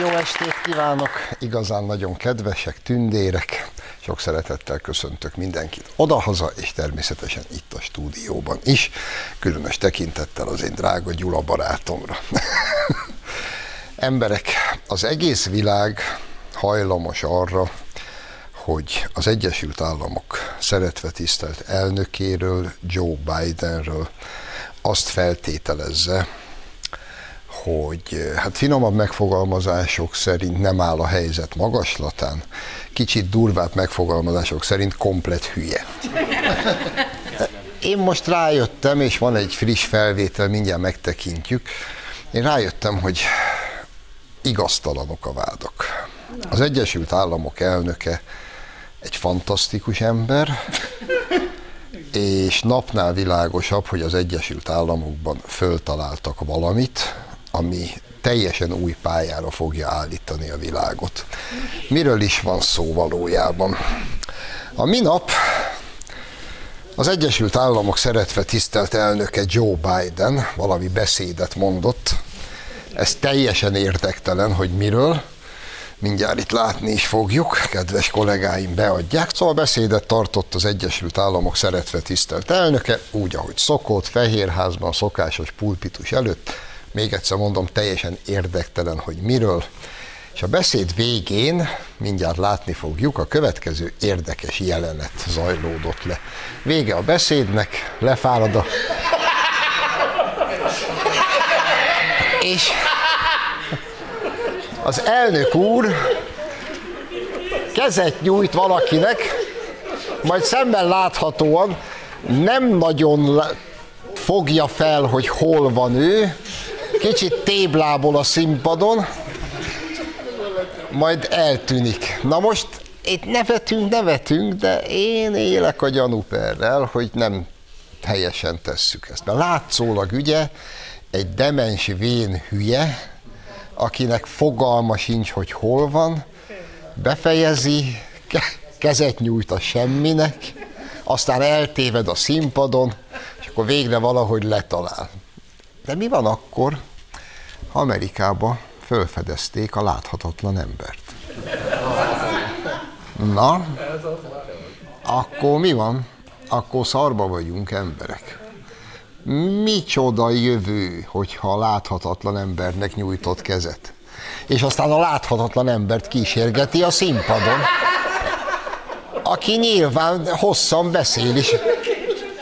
Jó estét kívánok! Igazán nagyon kedvesek, tündérek. Sok szeretettel köszöntök mindenkit odahaza, és természetesen itt a stúdióban is. Különös tekintettel az én drága Gyula barátomra. Emberek, az egész világ hajlamos arra, hogy az Egyesült Államok szeretve tisztelt elnökéről, Joe Bidenről azt feltételezze, hogy hát finomabb megfogalmazások szerint nem áll a helyzet magaslatán, kicsit durvább megfogalmazások szerint komplet hülye. Én most rájöttem, és van egy friss felvétel, mindjárt megtekintjük, én rájöttem, hogy igaztalanok a vádak. Az Egyesült Államok elnöke egy fantasztikus ember, és napnál világosabb, hogy az Egyesült Államokban föltaláltak valamit, ami teljesen új pályára fogja állítani a világot. Miről is van szó valójában? A minap az Egyesült Államok szeretve tisztelt elnöke Joe Biden valami beszédet mondott. Ez teljesen érdektelen, hogy miről. Mindjárt itt látni is fogjuk, kedves kollégáim beadják. Szóval beszédet tartott az Egyesült Államok szeretve tisztelt elnöke, úgy, ahogy szokott, Fehérházban, szokásos pulpitus előtt még egyszer mondom, teljesen érdektelen, hogy miről. És a beszéd végén, mindjárt látni fogjuk, a következő érdekes jelenet zajlódott le. Vége a beszédnek, lefárad a... És az elnök úr kezet nyújt valakinek, majd szemben láthatóan nem nagyon fogja fel, hogy hol van ő, kicsit téblából a színpadon, majd eltűnik. Na most itt nevetünk, nevetünk, de én élek a gyanúperrel, hogy nem helyesen tesszük ezt. Mert látszólag ugye egy demens vén hülye, akinek fogalma sincs, hogy hol van, befejezi, kezet nyújt a semminek, aztán eltéved a színpadon, és akkor végre valahogy letalál. De mi van akkor, Amerikába fölfedezték a láthatatlan embert? Na, akkor mi van? Akkor szarba vagyunk emberek. Micsoda jövő, hogyha a láthatatlan embernek nyújtott kezet. És aztán a láthatatlan embert kísérgeti a színpadon, aki nyilván hosszan beszél is.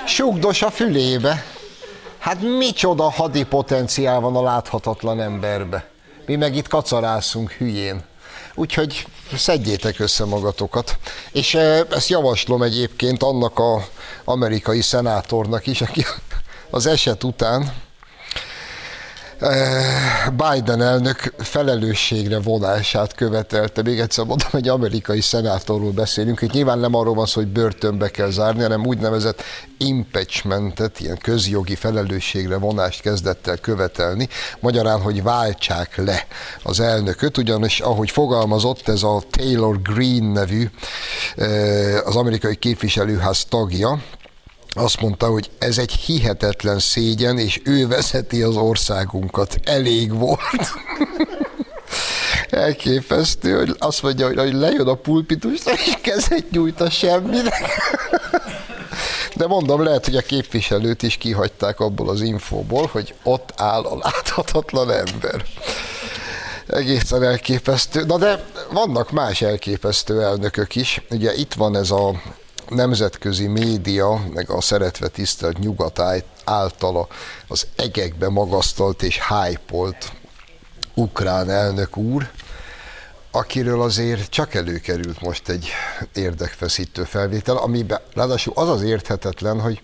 Sugdos a fülébe. Hát micsoda hadi potenciál van a láthatatlan emberbe. Mi meg itt kacarászunk hülyén. Úgyhogy szedjétek össze magatokat. És ezt javaslom egyébként annak a amerikai szenátornak is, aki az eset után Eh, Biden elnök felelősségre vonását követelte. Még egyszer mondom, egy amerikai szenátorról beszélünk, hogy nyilván nem arról van szó, hogy börtönbe kell zárni, hanem úgynevezett impeachmentet, ilyen közjogi felelősségre vonást kezdett el követelni, magyarán, hogy váltsák le az elnököt, ugyanis ahogy fogalmazott ez a Taylor Green nevű eh, az amerikai képviselőház tagja, azt mondta, hogy ez egy hihetetlen szégyen, és ő vezeti az országunkat. Elég volt. Elképesztő, hogy azt mondja, hogy, hogy lejön a pulpitusra, és kezet nyújt a semminek. De mondom, lehet, hogy a képviselőt is kihagyták abból az infóból, hogy ott áll a láthatatlan ember. Egészen elképesztő. Na de vannak más elképesztő elnökök is. Ugye itt van ez a nemzetközi média, meg a szeretve tisztelt nyugat általa az egekbe magasztalt és hypolt ukrán elnök úr, akiről azért csak előkerült most egy érdekfeszítő felvétel, amiben ráadásul az az érthetetlen, hogy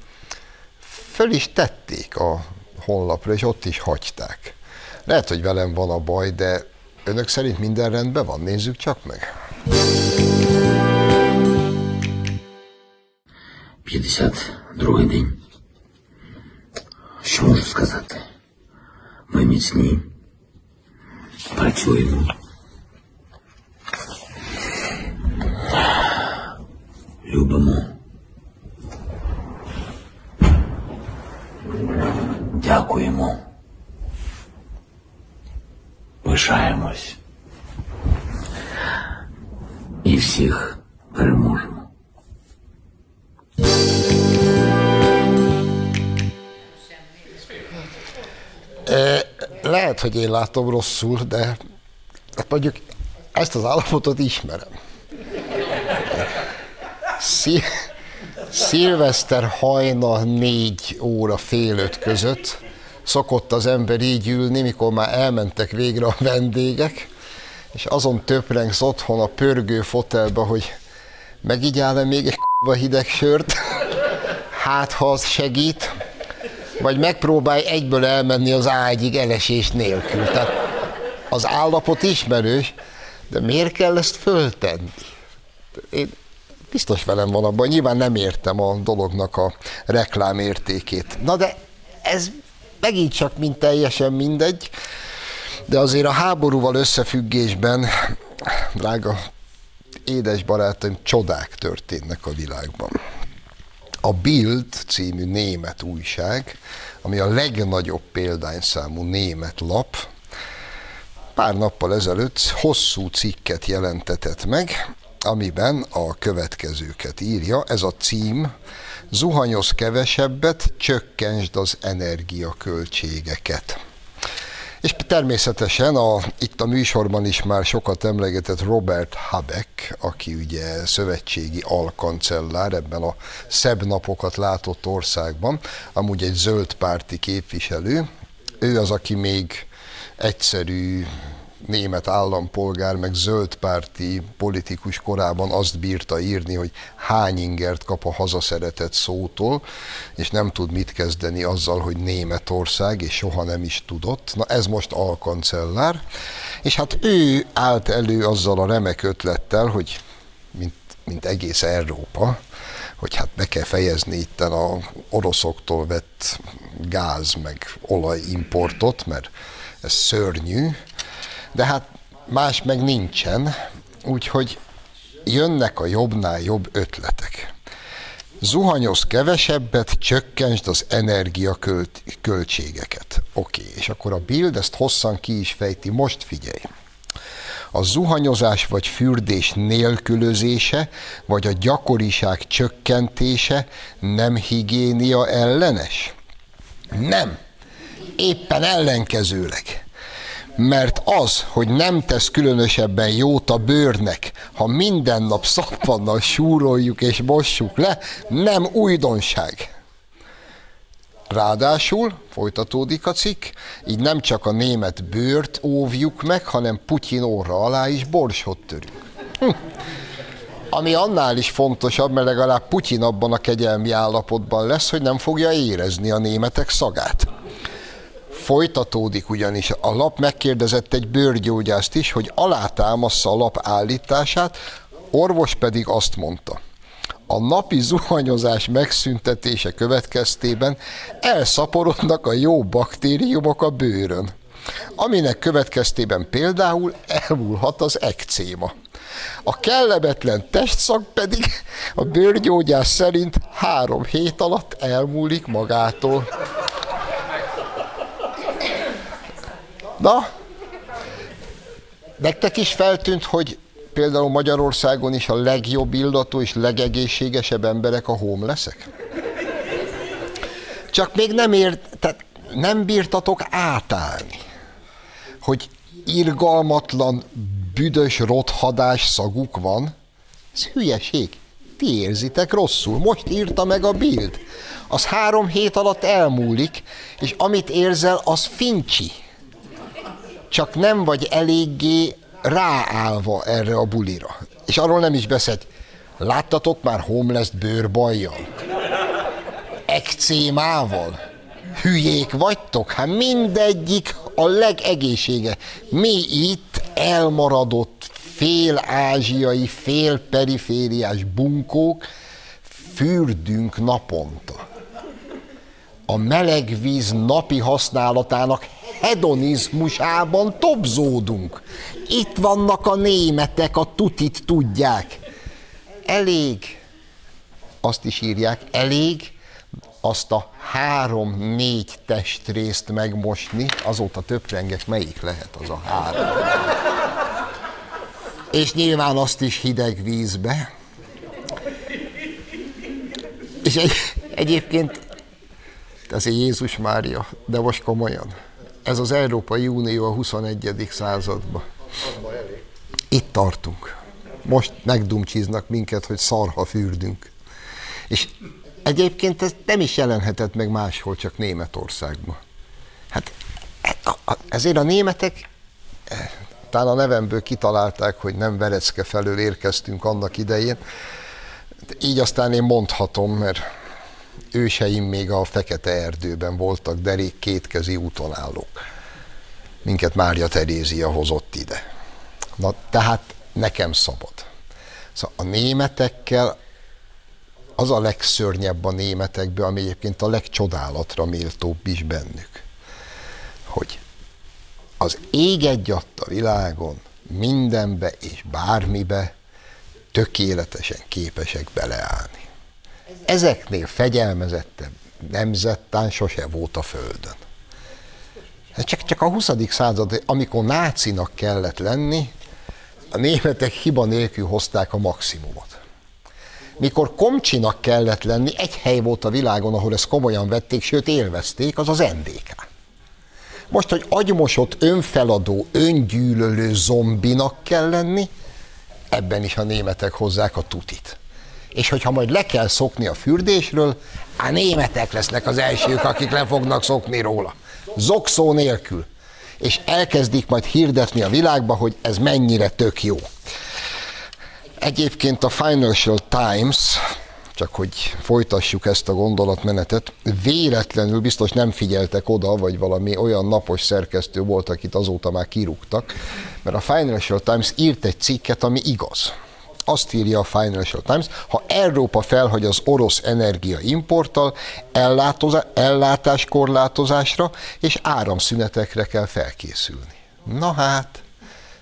föl is tették a honlapra, és ott is hagyták. Lehet, hogy velem van a baj, de önök szerint minden rendben van? Nézzük csak meg. 52 день. Що можу сказати? Ми міцні. Працюємо. Любимо. Дякуємо. Пишаємось. і всіх переможемо. Hogy én látom rosszul, de hát mondjuk ezt az állapotot ismerem. Szil- Szilveszter hajna négy óra fél öt között szokott az ember így ülni, mikor már elmentek végre a vendégek, és azon töprengsz otthon a pörgő fotelba, hogy megigyál-e még egy k***ba hideg sört, hát ha az segít, vagy megpróbálj egyből elmenni az ágyig elesés nélkül. Tehát az állapot ismerős, de miért kell ezt föltenni? Én biztos velem van abban, nyilván nem értem a dolognak a reklámértékét. Na de ez megint csak mind teljesen mindegy, de azért a háborúval összefüggésben, drága édes barátaim, csodák történnek a világban. A Bild című német újság, ami a legnagyobb példányszámú német lap, pár nappal ezelőtt hosszú cikket jelentetett meg, amiben a következőket írja. Ez a cím, zuhanyoz kevesebbet, csökkentsd az energiaköltségeket. És természetesen a, itt a műsorban is már sokat emlegetett Robert Habeck, aki ugye szövetségi alkancellár ebben a szebb napokat látott országban, amúgy egy zöld párti képviselő. Ő az, aki még egyszerű német állampolgár, meg zöldpárti politikus korában azt bírta írni, hogy hány ingert kap a hazaszeretett szótól, és nem tud mit kezdeni azzal, hogy Németország, és soha nem is tudott. Na ez most alkancellár, és hát ő állt elő azzal a remek ötlettel, hogy mint, mint egész Európa, hogy hát be kell fejezni itt a oroszoktól vett gáz meg olajimportot, mert ez szörnyű, de hát más meg nincsen, úgyhogy jönnek a jobbnál jobb ötletek. Zuhanyoz kevesebbet, csökkentsd az energiaköltségeket. Oké, és akkor a Bild ezt hosszan ki is fejti, most figyelj. A zuhanyozás vagy fürdés nélkülözése, vagy a gyakoriság csökkentése nem higiénia ellenes? Nem. Éppen ellenkezőleg mert az, hogy nem tesz különösebben jót a bőrnek, ha minden nap szappannal súroljuk és mossuk le, nem újdonság. Ráadásul, folytatódik a cikk, így nem csak a német bőrt óvjuk meg, hanem Putyin óra alá is borsot törünk. Hm. Ami annál is fontosabb, mert legalább Putyin abban a kegyelmi állapotban lesz, hogy nem fogja érezni a németek szagát. Folytatódik ugyanis. A lap megkérdezett egy bőrgyógyászt is, hogy alátámassza a lap állítását, orvos pedig azt mondta. A napi zuhanyozás megszüntetése következtében elszaporodnak a jó baktériumok a bőrön, aminek következtében például elmúlhat az ekcéma. A kellemetlen testszak pedig a bőrgyógyás szerint három hét alatt elmúlik magától. Na, nektek is feltűnt, hogy például Magyarországon is a legjobb illatú és legegészségesebb emberek a homelessek? Csak még nem ért, tehát nem bírtatok átállni, hogy irgalmatlan, büdös rothadás szaguk van. Ez hülyeség. Ti érzitek rosszul. Most írta meg a Bild. Az három hét alatt elmúlik, és amit érzel, az fincsi csak nem vagy eléggé ráállva erre a bulira. És arról nem is beszélt. Láttatok már homeless bőrbajjal? Ekcémával? Hülyék vagytok? Hát mindegyik a legegészsége. Mi itt elmaradott fél-ázsiai, fél-perifériás bunkók fürdünk naponta. A meleg víz napi használatának hedonizmusában tobzódunk. Itt vannak a németek, a tutit tudják. Elég, azt is írják, elég azt a három-négy testrészt megmosni, azóta töprengek, melyik lehet az a három. és nyilván azt is hideg vízbe. És egy, egyébként, azért Jézus Mária, de most komolyan, ez az Európai Unió a 21. században. Itt tartunk. Most megdumcsiznak minket, hogy szarha fürdünk. És egyébként ez nem is jelenhetett meg máshol, csak Németországban. Hát ezért a németek eh, talán a nevemből kitalálták, hogy nem Verecke felől érkeztünk annak idején. Így aztán én mondhatom, mert őseim még a Fekete Erdőben voltak derék kétkezi úton állók. Minket Mária Terézia hozott ide. Na, tehát nekem szabad. Szóval a németekkel az a legszörnyebb a németekben, ami egyébként a legcsodálatra méltóbb is bennük, hogy az ég egyatt a világon mindenbe és bármibe tökéletesen képesek beleállni. Ezeknél fegyelmezettebb nemzettán sose volt a Földön. Csak, csak a 20. század, amikor nácinak kellett lenni, a németek hiba nélkül hozták a maximumot. Mikor komcsinak kellett lenni, egy hely volt a világon, ahol ezt komolyan vették, sőt élvezték, az az NDK. Most, hogy agymosott, önfeladó, öngyűlölő zombinak kell lenni, ebben is a németek hozzák a tutit. És hogyha majd le kell szokni a fürdésről, a németek lesznek az elsők, akik le fognak szokni róla. Zokszó nélkül. És elkezdik majd hirdetni a világba, hogy ez mennyire tök jó. Egyébként a Financial Times csak hogy folytassuk ezt a gondolatmenetet. Véletlenül biztos nem figyeltek oda, vagy valami olyan napos szerkesztő volt, akit azóta már kirúgtak, mert a Financial Times írt egy cikket, ami igaz. Azt írja a Financial Times, ha Európa felhagy az orosz energia importtal, ellátáskorlátozásra és áramszünetekre kell felkészülni. Na hát,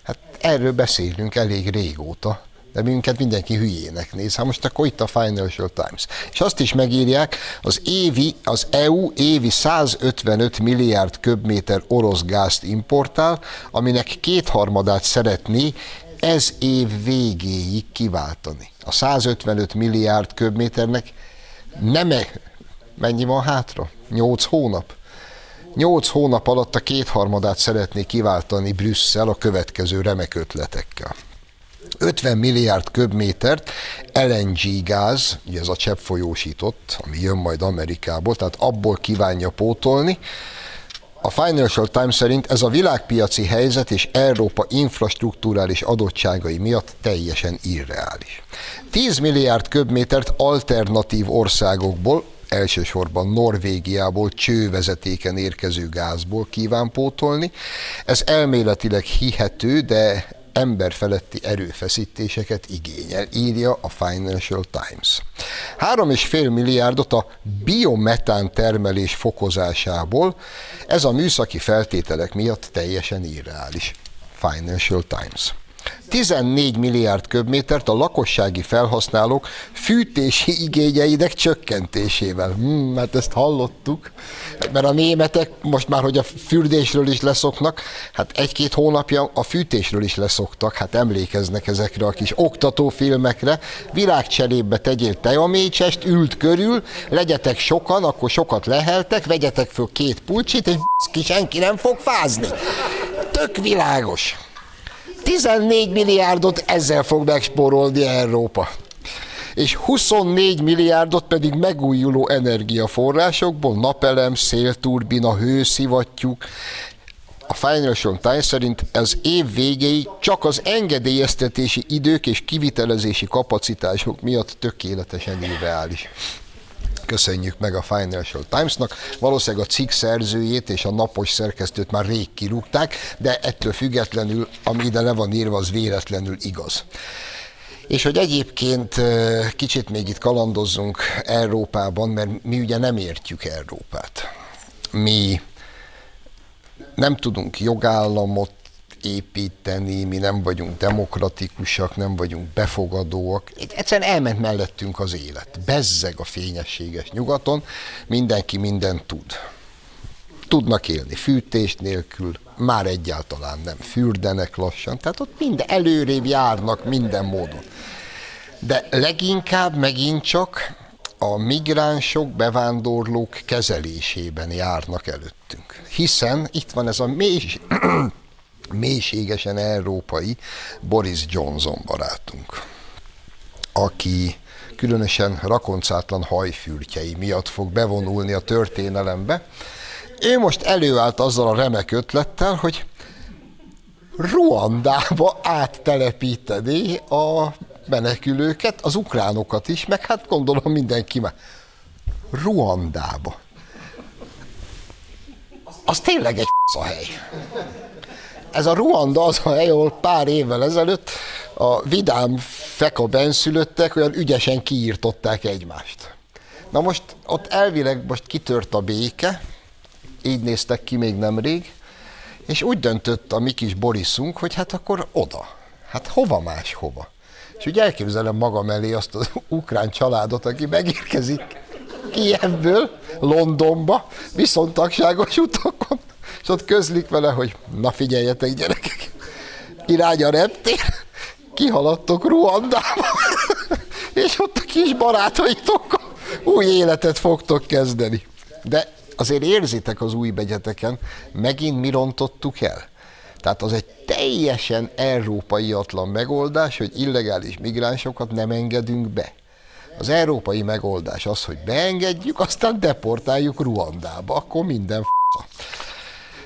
hát erről beszélünk elég régóta de minket mindenki hülyének néz. Hát most akkor itt a Financial Times. És azt is megírják, az évi, az EU évi 155 milliárd köbméter orosz gázt importál, aminek kétharmadát szeretné ez év végéig kiváltani. A 155 milliárd köbméternek nem -e, mennyi van hátra? 8 hónap? 8 hónap alatt a kétharmadát szeretné kiváltani Brüsszel a következő remek ötletekkel. 50 milliárd köbmétert LNG gáz, ugye ez a cseppfolyósított, ami jön majd Amerikából, tehát abból kívánja pótolni. A Financial Times szerint ez a világpiaci helyzet és Európa infrastruktúrális adottságai miatt teljesen irreális. 10 milliárd köbmétert alternatív országokból, elsősorban Norvégiából csővezetéken érkező gázból kíván pótolni. Ez elméletileg hihető, de emberfeletti erőfeszítéseket igényel, írja a Financial Times. 3,5 milliárdot a biometán termelés fokozásából, ez a műszaki feltételek miatt teljesen irreális. Financial Times. 14 milliárd köbmétert a lakossági felhasználók fűtési igényeinek csökkentésével. Hmm, hát ezt hallottuk, mert a németek most már, hogy a fürdésről is leszoknak, hát egy-két hónapja a fűtésről is leszoktak, hát emlékeznek ezekre a kis oktatófilmekre. Virágcserébe tegyél tejamécsest, ült körül, legyetek sokan, akkor sokat leheltek, vegyetek föl két pulcsit, és ki senki nem fog fázni. Tök világos. 14 milliárdot ezzel fog megspórolni Európa. És 24 milliárdot pedig megújuló energiaforrásokból, napelem, szélturbina, hőszivattyúk, a Financial Times szerint az év végéig csak az engedélyeztetési idők és kivitelezési kapacitások miatt tökéletesen irreális köszönjük meg a Financial Timesnak. Valószínűleg a cikk szerzőjét és a napos szerkesztőt már rég kirúgták, de ettől függetlenül, ami ide le van írva, az véletlenül igaz. És hogy egyébként kicsit még itt kalandozzunk Európában, mert mi ugye nem értjük Európát. Mi nem tudunk jogállamot építeni, mi nem vagyunk demokratikusak, nem vagyunk befogadóak. Egyszerűen elment mellettünk az élet. Bezzeg a fényességes nyugaton, mindenki mindent tud. Tudnak élni fűtés nélkül, már egyáltalán nem fürdenek lassan, tehát ott minden előrébb járnak minden módon. De leginkább megint csak a migránsok, bevándorlók kezelésében járnak előttünk. Hiszen itt van ez a mély, mélységesen európai Boris Johnson barátunk, aki különösen rakoncátlan hajfürtjei miatt fog bevonulni a történelembe. Ő most előállt azzal a remek ötlettel, hogy Ruandába áttelepíteni a menekülőket, az ukránokat is, meg hát gondolom mindenki már. Ruandába. Az tényleg egy a hely. Ez a Ruanda az a hely, ahol pár évvel ezelőtt a vidám feka benszülöttek olyan ügyesen kiírtották egymást. Na most ott elvileg most kitört a béke, így néztek ki még nemrég, és úgy döntött a mi kis Borisunk, hogy hát akkor oda. Hát hova más hova. És úgy elképzelem magam elé azt az ukrán családot, aki megérkezik Kievből Londonba, viszontagságos utakon, és ott közlik vele, hogy na figyeljetek gyerekek, irány a reptér, kihaladtok Ruandába, és ott a kis barátaitok új életet fogtok kezdeni. De azért érzitek az új begyeteken, megint mi rontottuk el? Tehát az egy teljesen európaiatlan megoldás, hogy illegális migránsokat nem engedünk be. Az európai megoldás az, hogy beengedjük, aztán deportáljuk Ruandába, akkor minden f***a.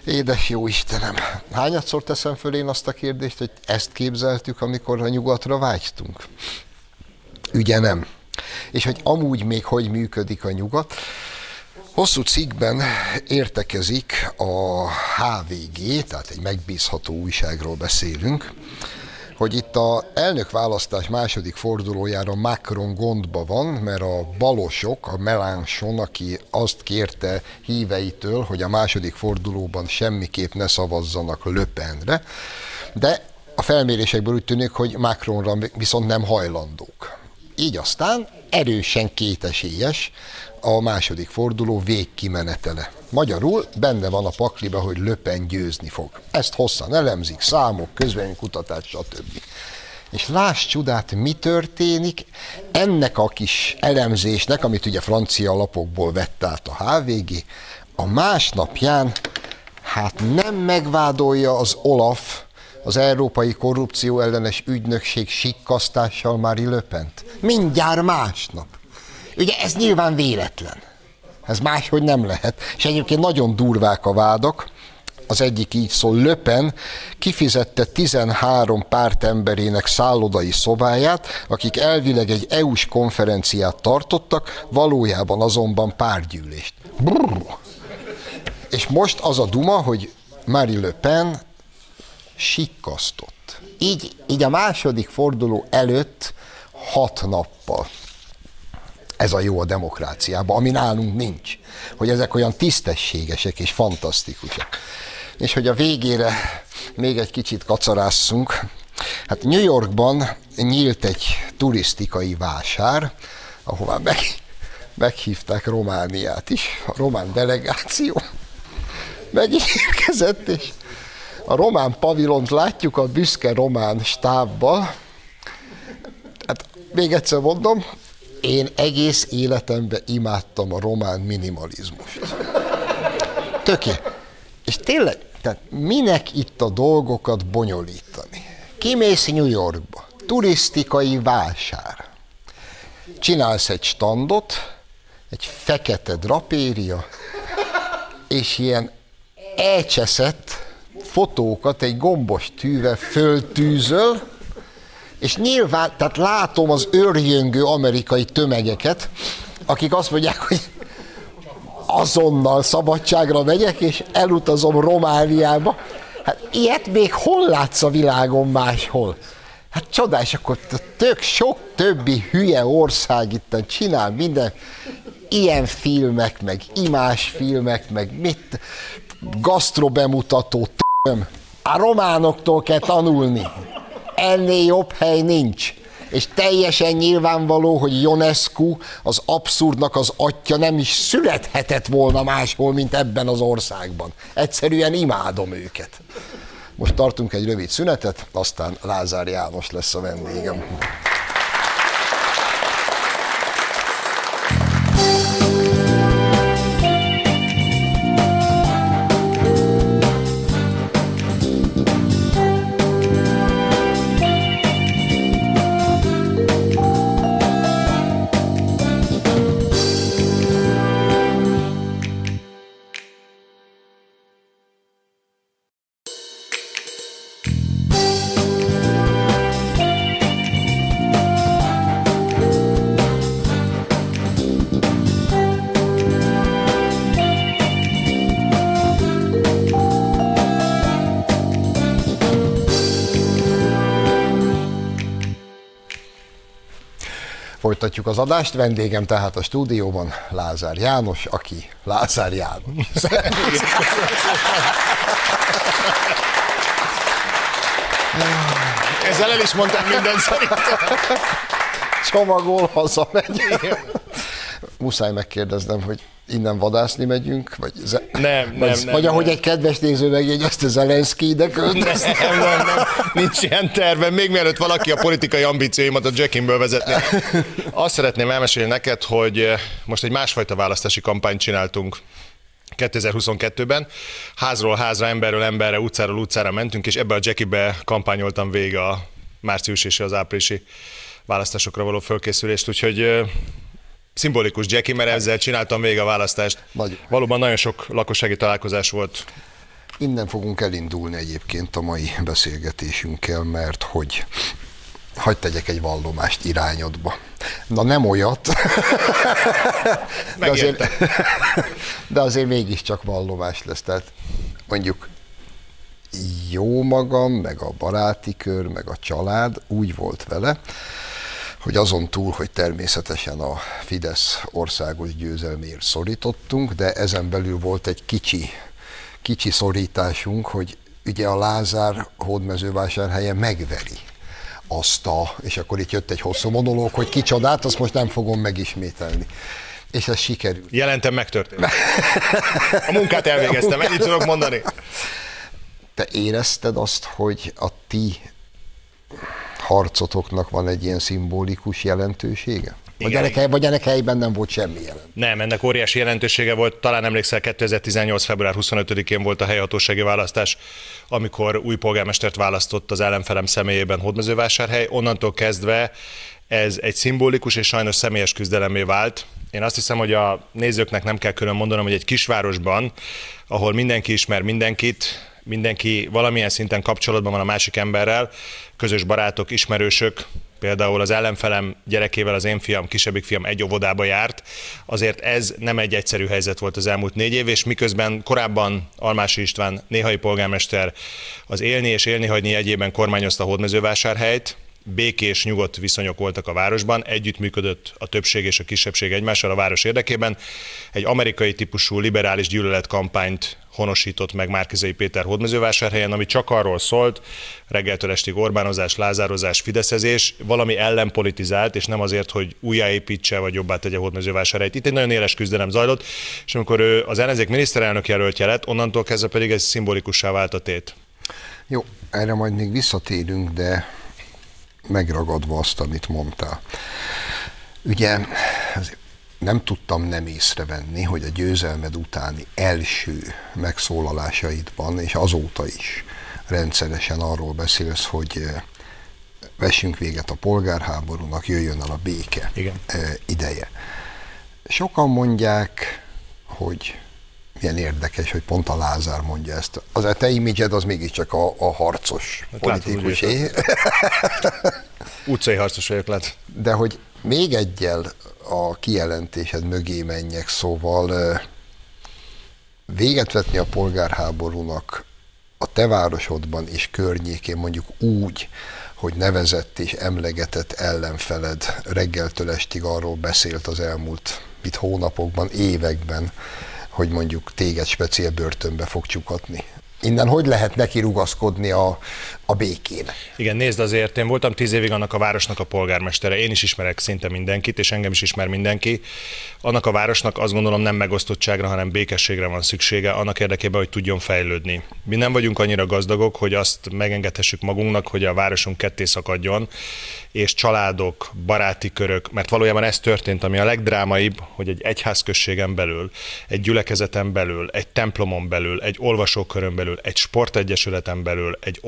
Édes jó Istenem, hányadszor teszem föl én azt a kérdést, hogy ezt képzeltük, amikor a nyugatra vágytunk? Ugye nem. És hogy amúgy még hogy működik a nyugat, Hosszú cikkben értekezik a HVG, tehát egy megbízható újságról beszélünk, hogy itt a elnökválasztás második fordulójára Macron gondba van, mert a balosok, a Melanchon, aki azt kérte híveitől, hogy a második fordulóban semmiképp ne szavazzanak Löpenre, de a felmérésekből úgy tűnik, hogy Macronra viszont nem hajlandók. Így aztán erősen kétesélyes a második forduló végkimenetele. Magyarul benne van a pakliba, hogy Löpen győzni fog. Ezt hosszan elemzik, számok, közvénykutatás, stb. És láss csodát, mi történik ennek a kis elemzésnek, amit ugye francia lapokból vett át a HVG, a másnapján hát nem megvádolja az Olaf az Európai Korrupció ellenes ügynökség sikkasztással Mári Löpent. Mindjárt másnap. Ugye ez nyilván véletlen. Ez máshogy nem lehet. És egyébként nagyon durvák a vádak. Az egyik így szól, Löpen kifizette 13 pártemberének szállodai szobáját, akik elvileg egy EU-s konferenciát tartottak, valójában azonban párgyűlést. Brrr. És most az a duma, hogy Marie Le Pen sikkasztott. Így, így a második forduló előtt hat nappal. Ez a jó a demokráciában, ami nálunk nincs. Hogy ezek olyan tisztességesek és fantasztikusak. És hogy a végére még egy kicsit kacarásszunk. Hát New Yorkban nyílt egy turisztikai vásár, ahová meg, meghívták Romániát is, a román delegáció megérkezett, és a román pavilont látjuk a büszke román stábba. Hát még egyszer mondom, én egész életemben imádtam a román minimalizmust. Töké. És tényleg, tehát minek itt a dolgokat bonyolítani? Kimész New Yorkba, turisztikai vásár. Csinálsz egy standot, egy fekete drapéria, és ilyen elcseszett fotókat egy gombos tűvel föltűzöl, és nyilván, tehát látom az örjöngő amerikai tömegeket, akik azt mondják, hogy azonnal szabadságra megyek, és elutazom Romániába. Hát ilyet még hol látsz a világon máshol? Hát csodás, akkor tök sok többi hülye ország itt csinál minden ilyen filmek, meg imás filmek, meg mit, gasztrobemutató a románoktól kell tanulni. Ennél jobb hely nincs. És teljesen nyilvánvaló, hogy Ionescu az abszurdnak az atya nem is születhetett volna máshol, mint ebben az országban. Egyszerűen imádom őket. Most tartunk egy rövid szünetet, aztán Lázár János lesz a vendégem. Folytatjuk az adást, vendégem tehát a stúdióban Lázár János, aki Lázár János. Ezzel el is mondtam mindent szerintem. Csomagol, hazamegy. Muszáj megkérdeznem, hogy innen vadászni megyünk? Vagy, ze- Nem, nem, vagy, nem, vagy nem. ahogy egy kedves néző megjegyezte, Zelenszky ide Nem, költöz. nem, nem, nincs ilyen tervem, még mielőtt valaki a politikai ambícióimat a Jackinből vezetné. Azt szeretném elmesélni neked, hogy eh, most egy másfajta választási kampányt csináltunk 2022-ben. Házról házra, emberről emberre, utcáról utcára mentünk, és ebbe a Jackibe kampányoltam végig a március és az áprilisi választásokra való fölkészülést, úgyhogy eh, szimbolikus Jackie, mert ezzel csináltam végig a választást. Nagy. Valóban nagyon sok lakossági találkozás volt. Innen fogunk elindulni egyébként a mai beszélgetésünkkel, mert hogy hagyd tegyek egy vallomást irányodba. Na nem olyat, de azért, de azért mégiscsak vallomás lesz. Tehát mondjuk jó magam, meg a baráti kör, meg a család úgy volt vele, hogy azon túl, hogy természetesen a Fidesz országos győzelméért szorítottunk, de ezen belül volt egy kicsi, kicsi szorításunk, hogy ugye a Lázár hódmezővásárhelyen megveri azt a, és akkor itt jött egy hosszú monológ, hogy kicsodát, azt most nem fogom megismételni. És ez sikerült. Jelentem megtörtént. A munkát elvégeztem, ennyit tudok mondani. Te érezted azt, hogy a ti harcotoknak van egy ilyen szimbolikus jelentősége? Vagy Igen. ennek, hely- vagy ennek helyben nem volt semmi jelent? Nem, ennek óriási jelentősége volt. Talán emlékszel, 2018. február 25-én volt a helyhatósági választás, amikor új polgármestert választott az ellenfelem személyében Hódmezővásárhely. Onnantól kezdve ez egy szimbolikus és sajnos személyes küzdelemé vált. Én azt hiszem, hogy a nézőknek nem kell külön mondanom, hogy egy kisvárosban, ahol mindenki ismer mindenkit, mindenki valamilyen szinten kapcsolatban van a másik emberrel, közös barátok, ismerősök, például az ellenfelem gyerekével az én fiam, kisebbik fiam egy óvodába járt, azért ez nem egy egyszerű helyzet volt az elmúlt négy év, és miközben korábban Almási István, néhai polgármester az élni és élni hagyni jegyében kormányozta Hódmezővásárhelyt, békés, nyugodt viszonyok voltak a városban, együttműködött a többség és a kisebbség egymással a város érdekében. Egy amerikai típusú liberális gyűlöletkampányt honosított meg Márkizai Péter hódmezővásárhelyen, ami csak arról szólt, reggeltől estig Orbánozás, lázározás, fideszezés, valami ellen politizált, és nem azért, hogy újjáépítse vagy jobbá tegye hódmezővásárhelyet. Itt egy nagyon éles küzdelem zajlott, és amikor ő az ellenzék miniszterelnök jelöltje lett, onnantól kezdve pedig ez szimbolikussá vált a tét. Jó, erre majd még visszatérünk, de megragadva azt, amit mondtál. Ugye nem tudtam nem észrevenni, hogy a győzelmed utáni első megszólalásaidban, és azóta is rendszeresen arról beszélsz, hogy eh, vessünk véget a polgárháborúnak, jöjjön el a béke Igen. eh, ideje. Sokan mondják, hogy milyen érdekes, hogy pont a Lázár mondja ezt. Az a te imidzsed az mégiscsak a, a harcos Hát politikusé. Utcai harcos vagyok, lett. De hogy még egyel a kijelentésed mögé menjek, szóval véget vetni a polgárháborúnak a te városodban és környékén mondjuk úgy, hogy nevezett és emlegetett ellenfeled reggeltől estig arról beszélt az elmúlt mit hónapokban, években, hogy mondjuk téged speciál börtönbe fog csukatni. innen hogy lehet neki rugaszkodni a, a békének. Igen, nézd azért, én voltam tíz évig annak a városnak a polgármestere, én is ismerek szinte mindenkit, és engem is ismer mindenki. Annak a városnak azt gondolom nem megosztottságra, hanem békességre van szüksége, annak érdekében, hogy tudjon fejlődni. Mi nem vagyunk annyira gazdagok, hogy azt megengedhessük magunknak, hogy a városunk ketté szakadjon, és családok, baráti körök, mert valójában ez történt, ami a legdrámaibb, hogy egy egyházközségen belül, egy gyülekezeten belül, egy templomon belül, egy olvasókörön belül, egy sportegyesületen belül, egy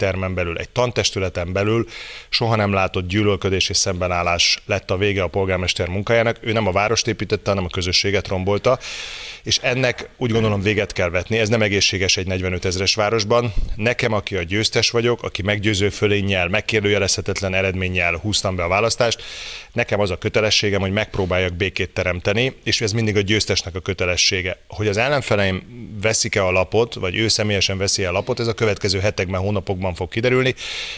osztálytermen belül, egy tantestületen belül soha nem látott gyűlölködés és szembenállás lett a vége a polgármester munkájának. Ő nem a várost építette, hanem a közösséget rombolta, és ennek úgy gondolom véget kell vetni. Ez nem egészséges egy 45 ezeres városban. Nekem, aki a győztes vagyok, aki meggyőző fölénnyel, megkérdőjelezhetetlen eredménnyel húztam be a választást, nekem az a kötelességem, hogy megpróbáljak békét teremteni, és ez mindig a győztesnek a kötelessége. Hogy az ellenfeleim veszik-e a lapot, vagy ő személyesen veszi a lapot, ez a következő hetekben, hónapokban fog kiderülni,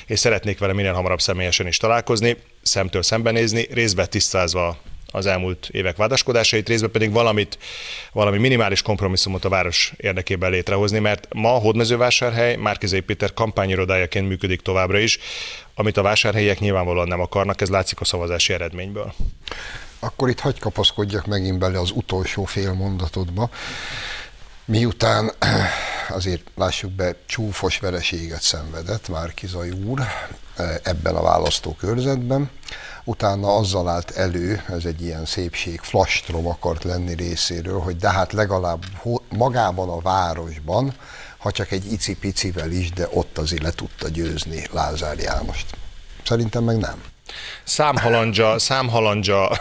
és szeretnék vele minél hamarabb személyesen is találkozni, szemtől szembenézni, részbe tisztázva az elmúlt évek vádaskodásait, részben pedig valamit, valami minimális kompromisszumot a város érdekében létrehozni, mert ma a Hódmezővásárhely Márkizai Péter kampányirodájaként működik továbbra is, amit a vásárhelyiek nyilvánvalóan nem akarnak, ez látszik a szavazási eredményből. Akkor itt hagy kapaszkodjak megint bele az utolsó fél mondatodba. Miután azért lássuk be, csúfos vereséget szenvedett Márkizai úr eh, ebben a választókörzetben, utána azzal állt elő, ez egy ilyen szépség, flastrom akart lenni részéről, hogy de hát legalább magában a városban, ha csak egy icipicivel is, de ott azért le tudta győzni Lázár Jánost. Szerintem meg nem. Számhalandzsa, számhalandzsa,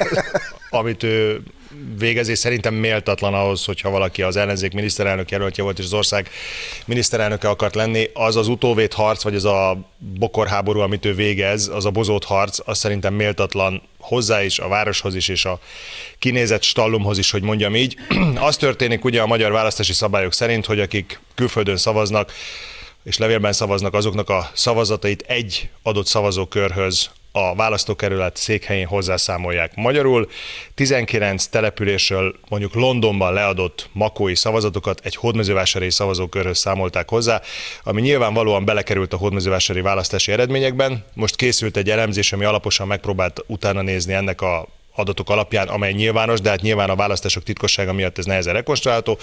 amit ő végezés szerintem méltatlan ahhoz, hogyha valaki az ellenzék miniszterelnök jelöltje volt, és az ország miniszterelnöke akart lenni, az az utóvét harc, vagy az a bokorháború, amit ő végez, az a bozót harc, az szerintem méltatlan hozzá is, a városhoz is, és a kinézett stallumhoz is, hogy mondjam így. az történik ugye a magyar választási szabályok szerint, hogy akik külföldön szavaznak, és levélben szavaznak, azoknak a szavazatait egy adott szavazókörhöz a választókerület székhelyén hozzászámolják. Magyarul 19 településről mondjuk Londonban leadott makói szavazatokat egy hódmezővásári szavazókörhöz számolták hozzá, ami nyilvánvalóan belekerült a hódmezővásári választási eredményekben. Most készült egy elemzés, ami alaposan megpróbált utána nézni ennek a adatok alapján, amely nyilvános, de hát nyilván a választások titkossága miatt ez nehezen rekonstruálható.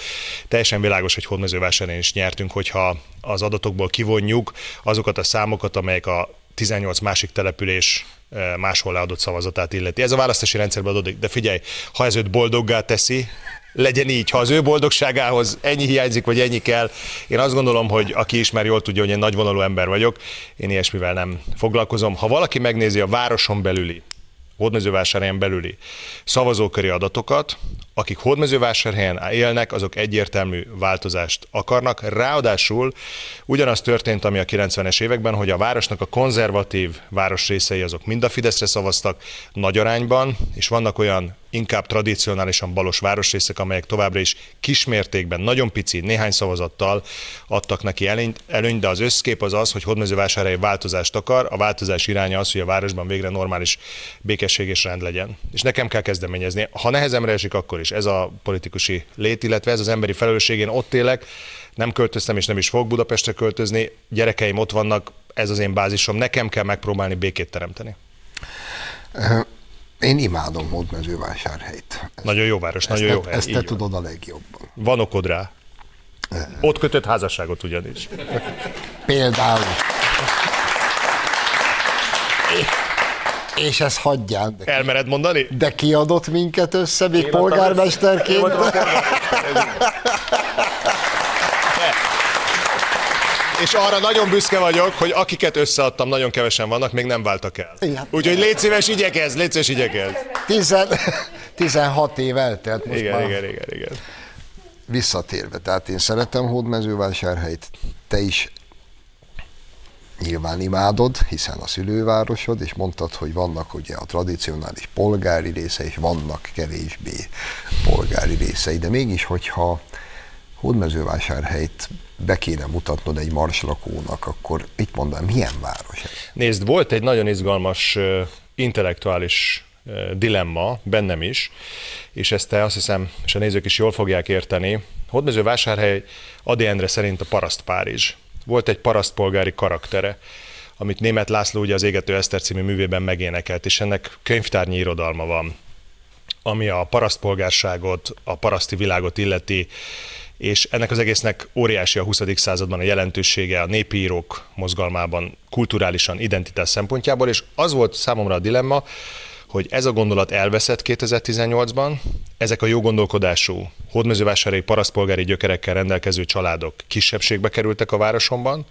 Teljesen világos, hogy hódmezővásárhelyen is nyertünk, hogyha az adatokból kivonjuk azokat a számokat, amelyek a 18 másik település máshol leadott szavazatát illeti. Ez a választási rendszerben adódik, de figyelj, ha ez őt boldoggá teszi, legyen így. Ha az ő boldogságához ennyi hiányzik, vagy ennyi kell, én azt gondolom, hogy aki ismer, jól tudja, hogy én nagyvonalú ember vagyok, én ilyesmivel nem foglalkozom. Ha valaki megnézi a városon belüli hódmezővásárhelyen belüli szavazóköri adatokat, akik hódmezővásárhelyen élnek, azok egyértelmű változást akarnak. Ráadásul ugyanaz történt, ami a 90-es években, hogy a városnak a konzervatív városrészei azok mind a Fideszre szavaztak nagy arányban, és vannak olyan inkább tradicionálisan balos városrészek, amelyek továbbra is kismértékben, nagyon pici, néhány szavazattal adtak neki előnyt, előny, de az összkép az az, hogy Hódmezővásárhely változást akar, a változás iránya az, hogy a városban végre normális békesség és rend legyen. És nekem kell kezdeményezni. Ha nehezemre esik, akkor is ez a politikusi lét, illetve ez az emberi felelősség, én ott élek, nem költöztem és nem is fogok Budapestre költözni, gyerekeim ott vannak, ez az én bázisom, nekem kell megpróbálni békét teremteni. Én imádom Hódmezővásárhelyt. Nagyon jó város, nagyon jó hely. Ezt te tudod a legjobban. Van okod rá. Ott kötött házasságot ugyanis. Például. És ezt hagyján. De Elmered mondani? De ki adott minket össze, még polgármesterként? És arra nagyon büszke vagyok, hogy akiket összeadtam, nagyon kevesen vannak, még nem váltak el. Úgyhogy légy szíves, igyekezz, légy szíves, igyekezz. Tizen, 16 év eltelt most igen, már. Igen, igen, igen. Visszatérve, tehát én szeretem Hódmezővásárhelyt, te is nyilván imádod, hiszen a szülővárosod, és mondtad, hogy vannak ugye a tradicionális polgári része, és vannak kevésbé polgári részei, de mégis, hogyha Hódmezővásárhelyt be kéne mutatnod egy marslakónak, akkor mit mondanám, milyen város ez? Nézd, volt egy nagyon izgalmas intellektuális dilemma bennem is, és ezt te azt hiszem, és a nézők is jól fogják érteni. Hódmezővásárhely Adi Endre szerint a paraszt Párizs. Volt egy parasztpolgári karaktere, amit német László ugye az Égető Eszter című művében megénekelt, és ennek könyvtárnyi irodalma van, ami a parasztpolgárságot, a paraszti világot illeti, és ennek az egésznek óriási a 20. században a jelentősége a népírók mozgalmában, kulturálisan, identitás szempontjából, és az volt számomra a dilemma, hogy ez a gondolat elveszett 2018-ban, ezek a jó gondolkodású, hódmezővásárai parasztpolgári gyökerekkel rendelkező családok kisebbségbe kerültek a városomban,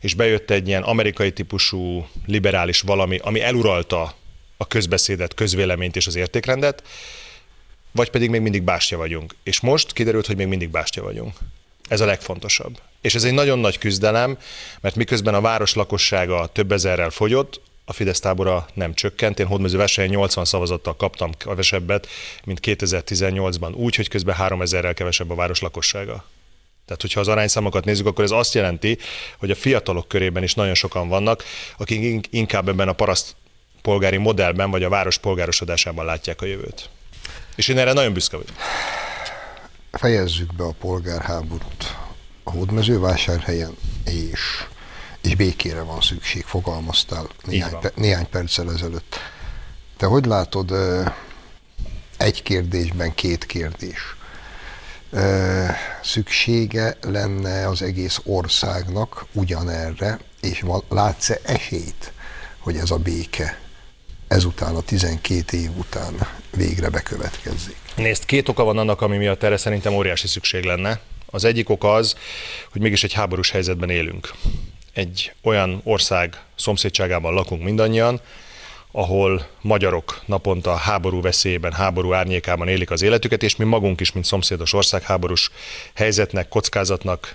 és bejött egy ilyen amerikai típusú liberális valami, ami eluralta a közbeszédet, közvéleményt és az értékrendet, vagy pedig még mindig bástya vagyunk. És most kiderült, hogy még mindig bástya vagyunk. Ez a legfontosabb. És ez egy nagyon nagy küzdelem, mert miközben a város lakossága több ezerrel fogyott, a Fidesz tábora nem csökkent. Én Hódmezővásárhelyen 80 szavazattal kaptam kevesebbet, mint 2018-ban, úgy, hogy közben 3000-rel kevesebb a város lakossága. Tehát, hogyha az arányszámokat nézzük, akkor ez azt jelenti, hogy a fiatalok körében is nagyon sokan vannak, akik inkább ebben a paraszt polgári modellben, vagy a város polgárosodásában látják a jövőt. És én erre nagyon büszke vagyok. Fejezzük be a polgárháborút a hódmezővásárhelyen, és, és békére van szükség, fogalmaztál néhány, pe, néhány perccel ezelőtt. Te hogy látod egy kérdésben két kérdés? Szüksége lenne az egész országnak ugyanerre, és látsz-e esélyt, hogy ez a béke ezután a 12 év után végre bekövetkezzék. Nézd, két oka van annak, ami miatt erre szerintem óriási szükség lenne. Az egyik ok az, hogy mégis egy háborús helyzetben élünk. Egy olyan ország szomszédságában lakunk mindannyian, ahol magyarok naponta háború veszélyében, háború árnyékában élik az életüket, és mi magunk is, mint szomszédos ország háborús helyzetnek, kockázatnak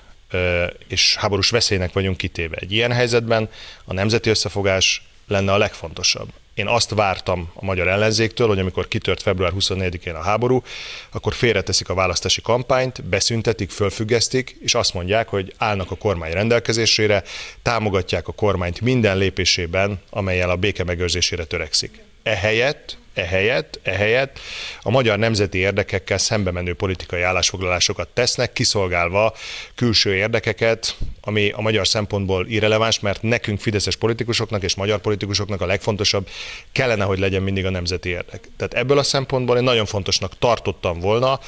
és háborús veszélynek vagyunk kitéve. Egy ilyen helyzetben a nemzeti összefogás lenne a legfontosabb. Én azt vártam a magyar ellenzéktől, hogy amikor kitört február 24-én a háború, akkor félreteszik a választási kampányt, beszüntetik, fölfüggesztik, és azt mondják, hogy állnak a kormány rendelkezésére, támogatják a kormányt minden lépésében, amelyel a béke megőrzésére törekszik. Ehelyett ehelyett, ehelyett a magyar nemzeti érdekekkel szembe menő politikai állásfoglalásokat tesznek, kiszolgálva külső érdekeket, ami a magyar szempontból irreleváns, mert nekünk fideszes politikusoknak és magyar politikusoknak a legfontosabb kellene, hogy legyen mindig a nemzeti érdek. Tehát ebből a szempontból én nagyon fontosnak tartottam volna,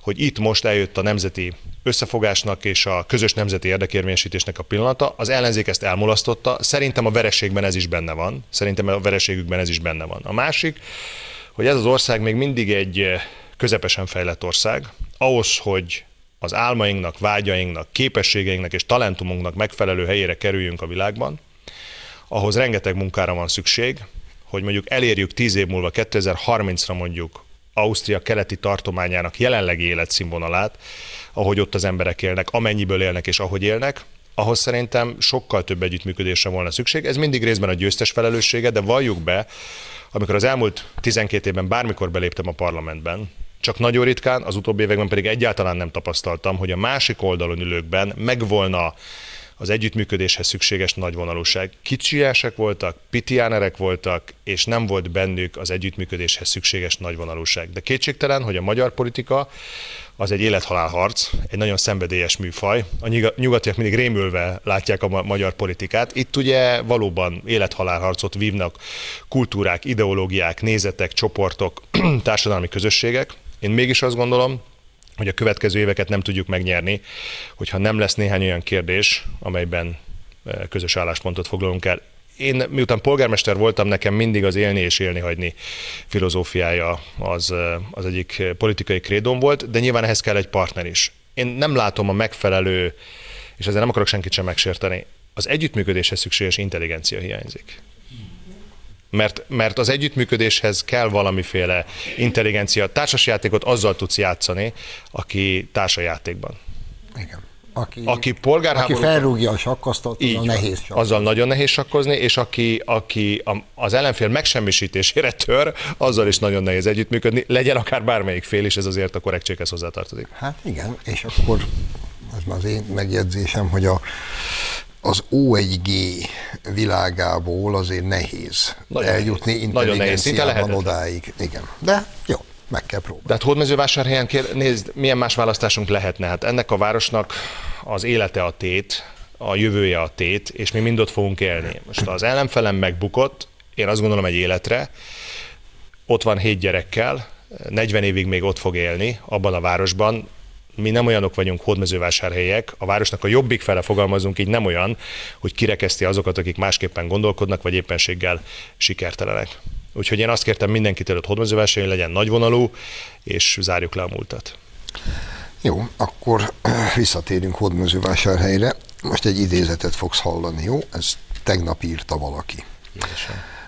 hogy itt most eljött a nemzeti összefogásnak és a közös nemzeti érdekérvényesítésnek a pillanata. Az ellenzék ezt elmulasztotta. Szerintem a vereségben ez is benne van. Szerintem a vereségükben ez is benne van. A másik, hogy ez az ország még mindig egy eh, közepesen fejlett ország. Ahhoz, hogy az álmainknak, vágyainknak, képességeinknek és talentumunknak megfelelő helyére kerüljünk a világban, ahhoz rengeteg munkára van szükség, hogy mondjuk elérjük 10 év múlva, 2030-ra mondjuk Ausztria keleti tartományának jelenlegi életszínvonalát, ahogy ott az emberek élnek, amennyiből élnek és ahogy élnek, ahhoz szerintem sokkal több együttműködésre volna szükség. Ez mindig részben a győztes felelőssége, de valljuk be, amikor az elmúlt 12 évben bármikor beléptem a parlamentben, csak nagyon ritkán, az utóbbi években pedig egyáltalán nem tapasztaltam, hogy a másik oldalon ülőkben megvolna az együttműködéshez szükséges nagyvonalúság. Kicsiásek voltak, pitiánerek voltak, és nem volt bennük az együttműködéshez szükséges nagyvonalúság. De kétségtelen, hogy a magyar politika az egy élethalál harc, egy nagyon szenvedélyes műfaj. A nyugatiak mindig rémülve látják a magyar politikát. Itt ugye valóban élethalál harcot vívnak kultúrák, ideológiák, nézetek, csoportok, társadalmi közösségek. Én mégis azt gondolom, hogy a következő éveket nem tudjuk megnyerni, hogyha nem lesz néhány olyan kérdés, amelyben e, közös álláspontot foglalunk el. Én miután polgármester voltam, nekem mindig az élni és élni hagyni filozófiája az, az egyik politikai krédom volt, de nyilván ehhez kell egy partner is. Én nem látom a megfelelő, és ezzel nem akarok senkit sem megsérteni, az együttműködéshez szükséges intelligencia hiányzik mert, mert az együttműködéshez kell valamiféle intelligencia. Társasjátékot azzal tudsz játszani, aki társajátékban. Igen. Aki, aki polgárháború... Aki felrúgja a sakkasztot, azzal nehéz sakkozni. Azzal nagyon nehéz sakkozni, és aki, aki az ellenfél megsemmisítésére tör, azzal is nagyon nehéz együttműködni, legyen akár bármelyik fél is, ez azért a korrektséghez hozzátartozik. Hát igen, és akkor ez már az én megjegyzésem, hogy a az O1G világából azért nehéz Nagyon eljutni nehéz. Nagyon nehéz, szinte intelligenciában lehetetlen. odáig. Igen. De jó, meg kell próbálni. De hát Hódmezővásárhelyen kér, nézd, milyen más választásunk lehetne. Hát ennek a városnak az élete a tét, a jövője a tét, és mi mind ott fogunk élni. Most az ellenfelem megbukott, én azt gondolom egy életre, ott van hét gyerekkel, 40 évig még ott fog élni, abban a városban, mi nem olyanok vagyunk hódmezővásárhelyek, a városnak a jobbik fele fogalmazunk, így nem olyan, hogy kirekeszti azokat, akik másképpen gondolkodnak, vagy éppenséggel sikertelenek. Úgyhogy én azt kértem mindenkitől, hogy hódmezővásárhely legyen nagyvonalú, és zárjuk le a múltat. Jó, akkor visszatérünk Hódmezővásárhelyre. Most egy idézetet fogsz hallani, jó? Ez tegnap írta valaki.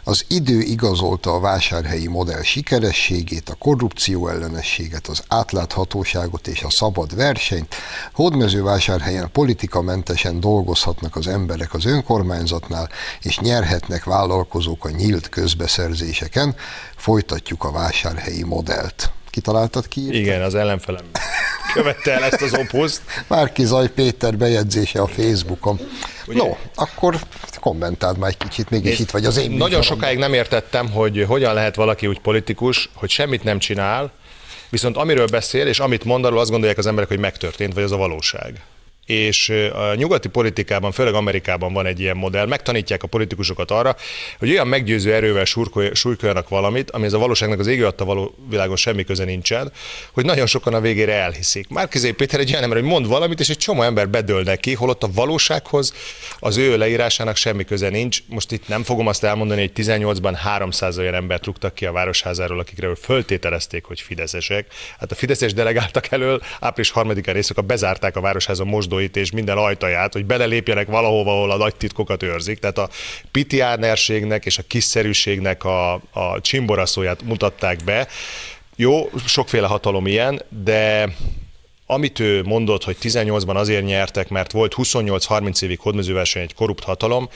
Az idő igazolta a vásárhelyi modell sikerességét, a korrupció ellenességet, az átláthatóságot és a szabad versenyt. Hódmezővásárhelyen politikamentesen dolgozhatnak az emberek az önkormányzatnál, és nyerhetnek vállalkozók a nyílt közbeszerzéseken. Folytatjuk a vásárhelyi modellt. Kitaláltad ki? Igen, az ellenfelem követte el ezt az opuszt. Márki Zaj Péter bejegyzése a Facebookon. Ugye? No, akkor kommentáld már egy kicsit, mégis itt vagy az én Nagyon műsoromban. sokáig nem értettem, hogy hogyan lehet valaki úgy politikus, hogy semmit nem csinál, viszont amiről beszél, és amit mond, arról azt gondolják az emberek, hogy megtörtént, vagy az a valóság. És a nyugati politikában, főleg Amerikában van egy ilyen modell, megtanítják a politikusokat arra, hogy olyan meggyőző erővel súlykoljanak valamit, ami ez a valóságnak az égő adta való világon semmi köze nincsen, hogy nagyon sokan a végére elhiszik. Márkizé Péter egy olyan ember, hogy mond valamit, és egy csomó ember bedől neki, holott a valósághoz az ő leírásának semmi köze nincs. Most itt nem fogom azt elmondani, hogy 18-ban 300 olyan embert rúgtak ki a városházáról, akikről föltételezték, hogy fideszesek. Hát a fideszes delegáltak elől április 3-án részük, bezárták a városháza mosdóit és minden ajtaját, hogy belelépjenek valahova, ahol a nagy titkokat őrzik. Tehát a pitiánerségnek és a kiszerűségnek a, a csimboraszóját mutatták be. Jó, sokféle hatalom ilyen, de amit ő mondott, hogy 18-ban azért nyertek, mert volt 28-30 évig hódmezőverseny egy korrupt hatalom,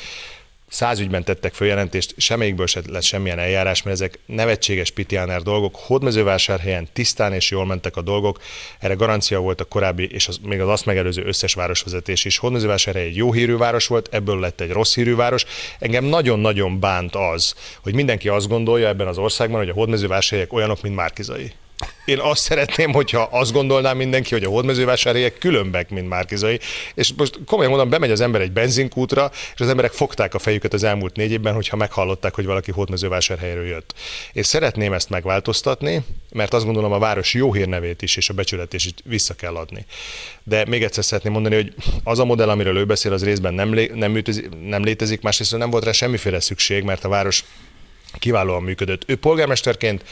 száz ügyben tettek följelentést, semmelyikből se lett semmilyen eljárás, mert ezek nevetséges pitiáner dolgok. Hódmezővásárhelyen tisztán és jól mentek a dolgok, erre garancia volt a korábbi és az, még az azt megelőző összes városvezetés is. Hódmezővásárhely egy jó hírű város volt, ebből lett egy rossz hírű város. Engem nagyon-nagyon bánt az, hogy mindenki azt gondolja ebben az országban, hogy a hódmezővásárhelyek olyanok, mint Márkizai. Én azt szeretném, hogyha azt gondolná mindenki, hogy a hódmezővásárhelyek különbek, mint Márkizai, és most komolyan mondom, bemegy az ember egy benzinkútra, és az emberek fogták a fejüket az elmúlt négy évben, hogyha meghallották, hogy valaki hódmezővásárhelyről jött. Én szeretném ezt megváltoztatni, mert azt gondolom a város jó hírnevét is és a becsületét is vissza kell adni. De még egyszer szeretném mondani, hogy az a modell, amiről ő beszél, az részben nem, lé- nem, műtözi- nem létezik, másrészt nem volt rá semmiféle szükség, mert a város kiválóan működött. Ő polgármesterként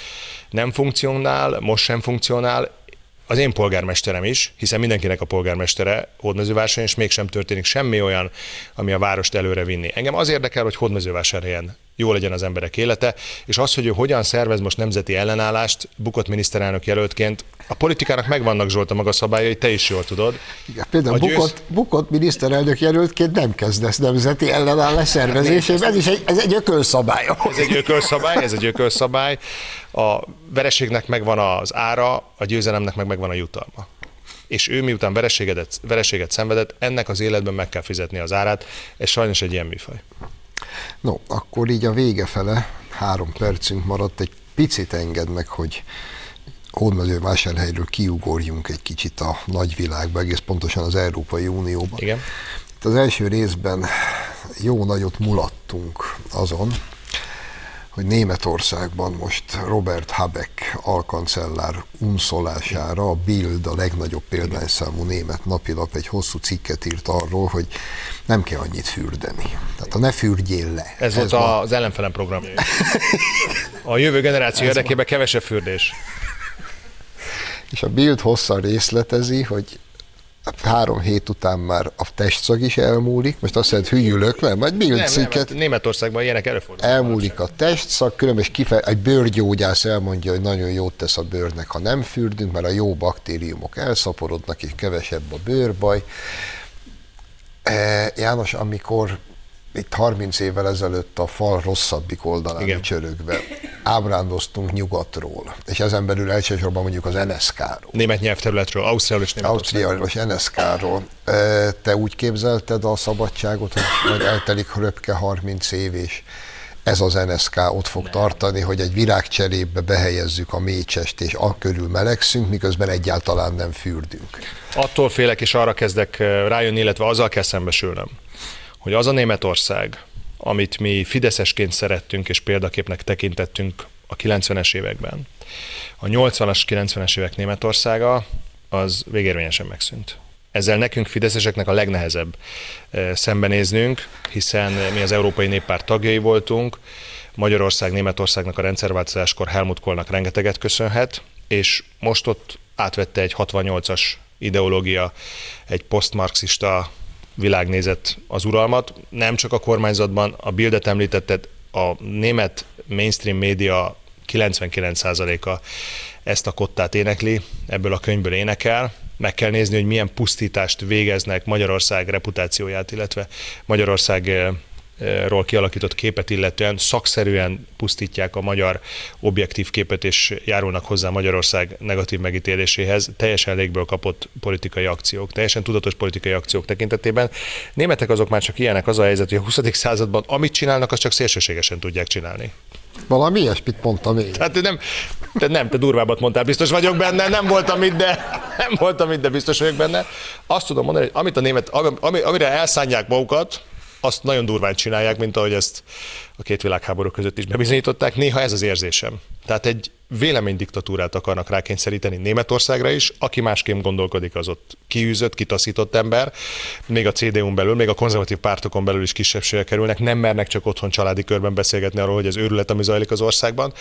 nem funkcionál, most sem funkcionál, az én polgármesterem is, hiszen mindenkinek a polgármestere Hódmezővásárhelyen, és mégsem történik semmi olyan, ami a várost előre vinni. Engem az érdekel, hogy Hódmezővásárhelyen jó legyen az emberek élete, és az, hogy ő hogyan szervez most nemzeti ellenállást, bukott miniszterelnök jelöltként, a politikának megvannak Zsolt a maga szabályai, te is jól tudod. Igen, például A győz- bukott, bukott miniszterelnök jelöltként nem kezdesz nemzeti ellenállás szervezésében, ez is egy, ez egy ökölszabály. Ez egy ökölszabály, ez egy ökölszabály. A vereségnek megvan az ára, a győzelemnek meg megvan a jutalma. És ő miután vereséget, vereséget szenvedett, ennek az életben meg kell fizetni az árát. Ez sajnos egy ilyen műfaj. No, akkor így a vége fele, három percünk maradt, egy picit enged meg, hogy Hódmezővásárhelyről kiugorjunk egy kicsit a nagyvilágba, egész pontosan az Európai Unióba. Igen. Itt az első részben jó nagyot mulattunk azon, hogy Németországban most Robert Habeck alkancellár unszolására a Bild, a legnagyobb példányszámú német napilap egy hosszú cikket írt arról, hogy nem kell annyit fürdeni. Tehát a ne fürdjél le. Ez, Ez volt ma- az ellenfelem programja. A jövő generáció érdekében kevesebb fürdés. És a Bild hosszan részletezi, hogy három hét után már a testszag is elmúlik, most azt hogy hülyülök, nem, majd nem, cikket, hát Németországban ilyenek előfordulnak. elmúlik a testszag, különben kife- egy bőrgyógyász elmondja, hogy nagyon jót tesz a bőrnek, ha nem fürdünk, mert a jó baktériumok elszaporodnak, és kevesebb a bőrbaj. E, János, amikor itt 30 évvel ezelőtt a fal rosszabbik oldalán Igen. csörögve ábrándoztunk nyugatról, és ezen belül elsősorban mondjuk az NSK-ról. Német nyelvterületről, Ausztriáról és. Ausztriáról és NSK-ról. Te úgy képzelted a szabadságot, hogy majd eltelik röpke 30 év, és ez az NSK ott fog Nem. tartani, hogy egy virágcserébe behelyezzük a mécsest, és a körül melegszünk, miközben egyáltalán nem fürdünk. Attól félek, és arra kezdek rájönni, illetve azzal kell szembesülnöm, hogy az a Németország, amit mi fideszesként szerettünk és példaképnek tekintettünk a 90-es években, a 80-as, 90-es évek Németországa, az végérvényesen megszűnt. Ezzel nekünk fideszeseknek a legnehezebb szembenéznünk, hiszen mi az Európai Néppárt tagjai voltunk, Magyarország Németországnak a rendszerváltozáskor Helmut Kohlnak rengeteget köszönhet, és most ott átvette egy 68-as ideológia, egy posztmarxista világnézet az uralmat. Nem csak a kormányzatban, a Bildet említetted, a német mainstream média 99%-a ezt a kottát énekli, ebből a könyvből énekel. Meg kell nézni, hogy milyen pusztítást végeznek Magyarország reputációját, illetve Magyarország eh, ról kialakított képet illetően szakszerűen pusztítják a magyar objektív képet, és járulnak hozzá Magyarország negatív megítéléséhez, teljesen légből kapott politikai akciók, teljesen tudatos politikai akciók tekintetében. Németek azok már csak ilyenek, az a helyzet, hogy a 20. században amit csinálnak, azt csak szélsőségesen tudják csinálni. Valami ilyesmit mondtam én. Hát nem, te nem, te durvábbat mondtál, biztos vagyok benne, nem voltam itt, de nem voltam itt, de biztos vagyok benne. Azt tudom mondani, hogy amit a német, ami, amire elszánják magukat, azt nagyon durván csinálják, mint ahogy ezt a két világháború között is bebizonyították. Néha ez az érzésem. Tehát egy véleménydiktatúrát akarnak rákényszeríteni Németországra is, aki másképp gondolkodik, az ott kiűzött, kitaszított ember, még a CDU-n belül, még a konzervatív pártokon belül is kisebbségek kerülnek, nem mernek csak otthon családi körben beszélgetni arról, hogy ez őrület, ami zajlik az országban,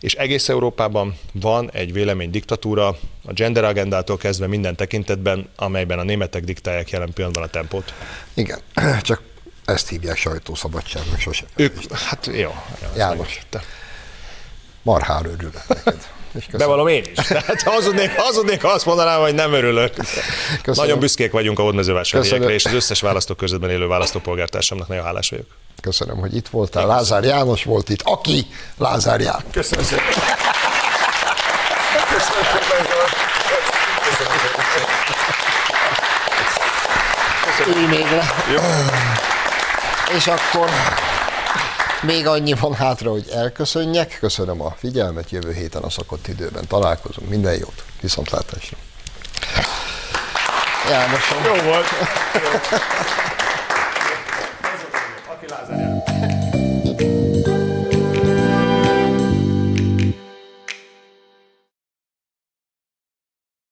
és egész Európában van egy véleménydiktatúra, a gender agendától kezdve minden tekintetben, amelyben a németek diktálják jelen pillanatban a tempót. Igen, csak ezt hívják sajtószabadságnak sose. Ők, hát jó. János, te marhár örülök neked. Bevallom én is. Tehát hazudnék, hazudnék, ha azt mondanám, hogy nem örülök. Köszönöm. Nagyon büszkék vagyunk a hódmezővásárhelyekre, és az összes választókörzetben élő választópolgártársamnak nagyon hálás vagyok. Köszönöm, hogy itt voltál. Én Lázár János volt itt. Aki Lázár János. Köszönöm szépen. Köszönöm szépen. még le. Jó. És akkor még annyi van hátra, hogy elköszönjek. Köszönöm a figyelmet, jövő héten a szakott időben találkozunk. Minden jót, viszontlátásra. Jánosom. Jó volt. Jó. Aki Lázár